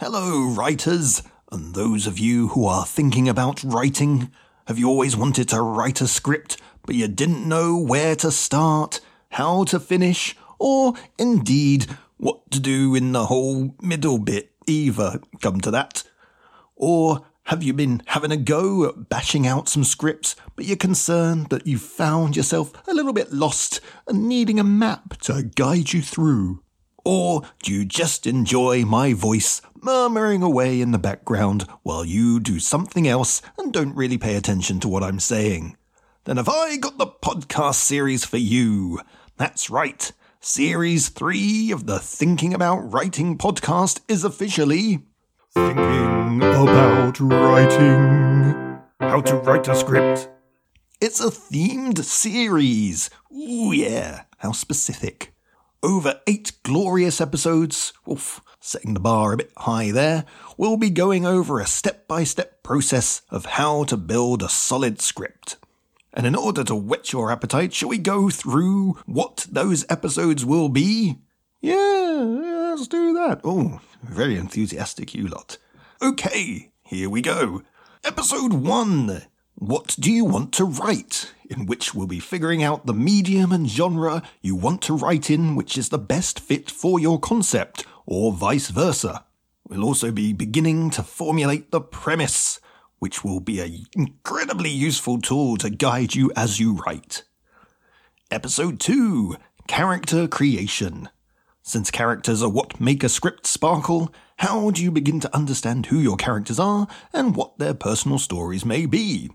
Hello, writers, and those of you who are thinking about writing. Have you always wanted to write a script, but you didn't know where to start, how to finish, or indeed what to do in the whole middle bit either? Come to that. Or have you been having a go at bashing out some scripts, but you're concerned that you've found yourself a little bit lost and needing a map to guide you through? Or do you just enjoy my voice murmuring away in the background while you do something else and don't really pay attention to what I'm saying? Then have I got the podcast series for you? That's right. Series 3 of the Thinking About Writing podcast is officially Thinking about writing. How to write a script. It's a themed series. Ooh, yeah, how specific. Over eight glorious episodes, oof, setting the bar a bit high there, we'll be going over a step by step process of how to build a solid script. And in order to whet your appetite, shall we go through what those episodes will be? Yeah, let's do that. Oh, very enthusiastic, you lot. Okay, here we go. Episode 1 What do you want to write? In which we'll be figuring out the medium and genre you want to write in, which is the best fit for your concept, or vice versa. We'll also be beginning to formulate the premise, which will be an incredibly useful tool to guide you as you write. Episode 2 Character Creation. Since characters are what make a script sparkle, how do you begin to understand who your characters are and what their personal stories may be?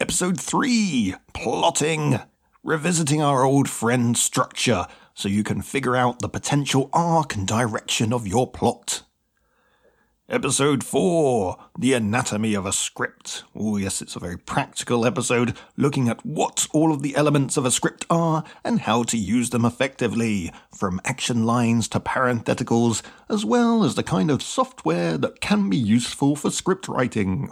Episode 3 Plotting. Revisiting our old friend structure so you can figure out the potential arc and direction of your plot. Episode 4 The Anatomy of a Script. Oh, yes, it's a very practical episode looking at what all of the elements of a script are and how to use them effectively, from action lines to parentheticals, as well as the kind of software that can be useful for script writing.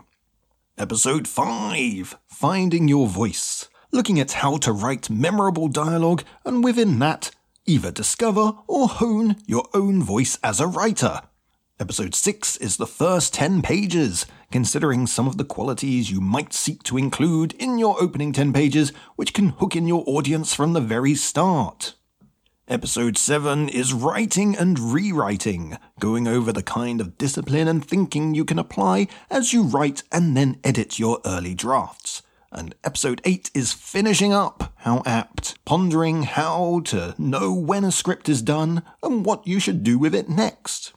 Episode 5 Finding Your Voice. Looking at how to write memorable dialogue and within that, either discover or hone your own voice as a writer. Episode 6 is the first 10 pages, considering some of the qualities you might seek to include in your opening 10 pages, which can hook in your audience from the very start. Episode 7 is writing and rewriting, going over the kind of discipline and thinking you can apply as you write and then edit your early drafts. And episode 8 is finishing up, how apt, pondering how to know when a script is done and what you should do with it next.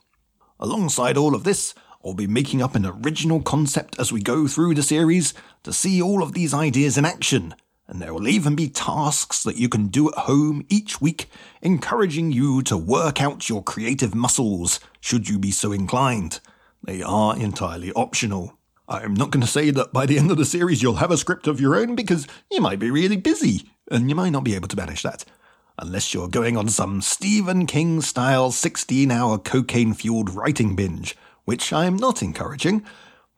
Alongside all of this, I'll be making up an original concept as we go through the series to see all of these ideas in action, and there will even be tasks that you can do at home each week, encouraging you to work out your creative muscles, should you be so inclined. They are entirely optional. I'm not going to say that by the end of the series you'll have a script of your own because you might be really busy and you might not be able to manage that unless you're going on some Stephen King style 16 hour cocaine fueled writing binge, which I am not encouraging,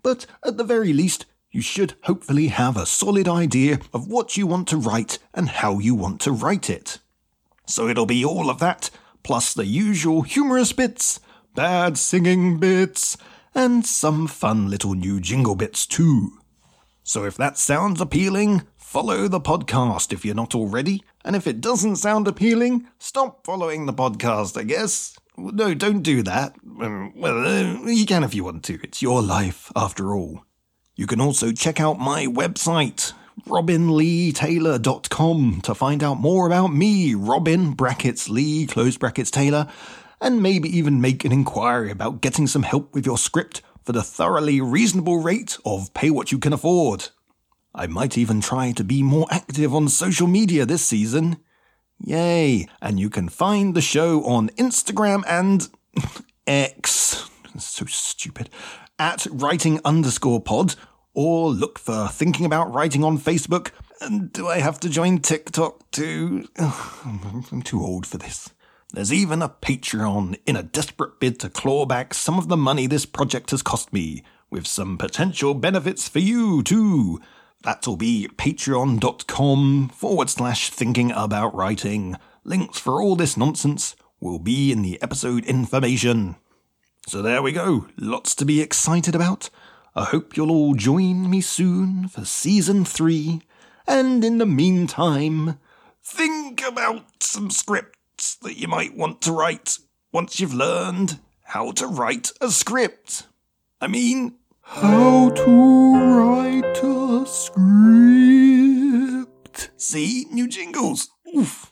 but at the very least, you should hopefully have a solid idea of what you want to write and how you want to write it. So it'll be all of that, plus the usual humorous bits, bad singing bits, and some fun little new jingle bits too. So if that sounds appealing, follow the podcast if you're not already, and if it doesn't sound appealing, stop following the podcast, I guess. No, don't do that. Um, well, uh, you can if you want to. It's your life, after all. You can also check out my website, robinleetaylor.com, to find out more about me, Robin brackets Lee, close brackets Taylor, and maybe even make an inquiry about getting some help with your script for the thoroughly reasonable rate of pay what you can afford. I might even try to be more active on social media this season. Yay! And you can find the show on Instagram and X. So stupid. At writing underscore pod, or look for thinking about writing on Facebook. And do I have to join TikTok too? I'm too old for this. There's even a Patreon in a desperate bid to claw back some of the money this project has cost me, with some potential benefits for you too. That'll be patreon.com forward slash thinking about writing. Links for all this nonsense will be in the episode information. So there we go. Lots to be excited about. I hope you'll all join me soon for season three. And in the meantime, think about some scripts that you might want to write once you've learned how to write a script. I mean, How to write a script. see new jingles. Oof.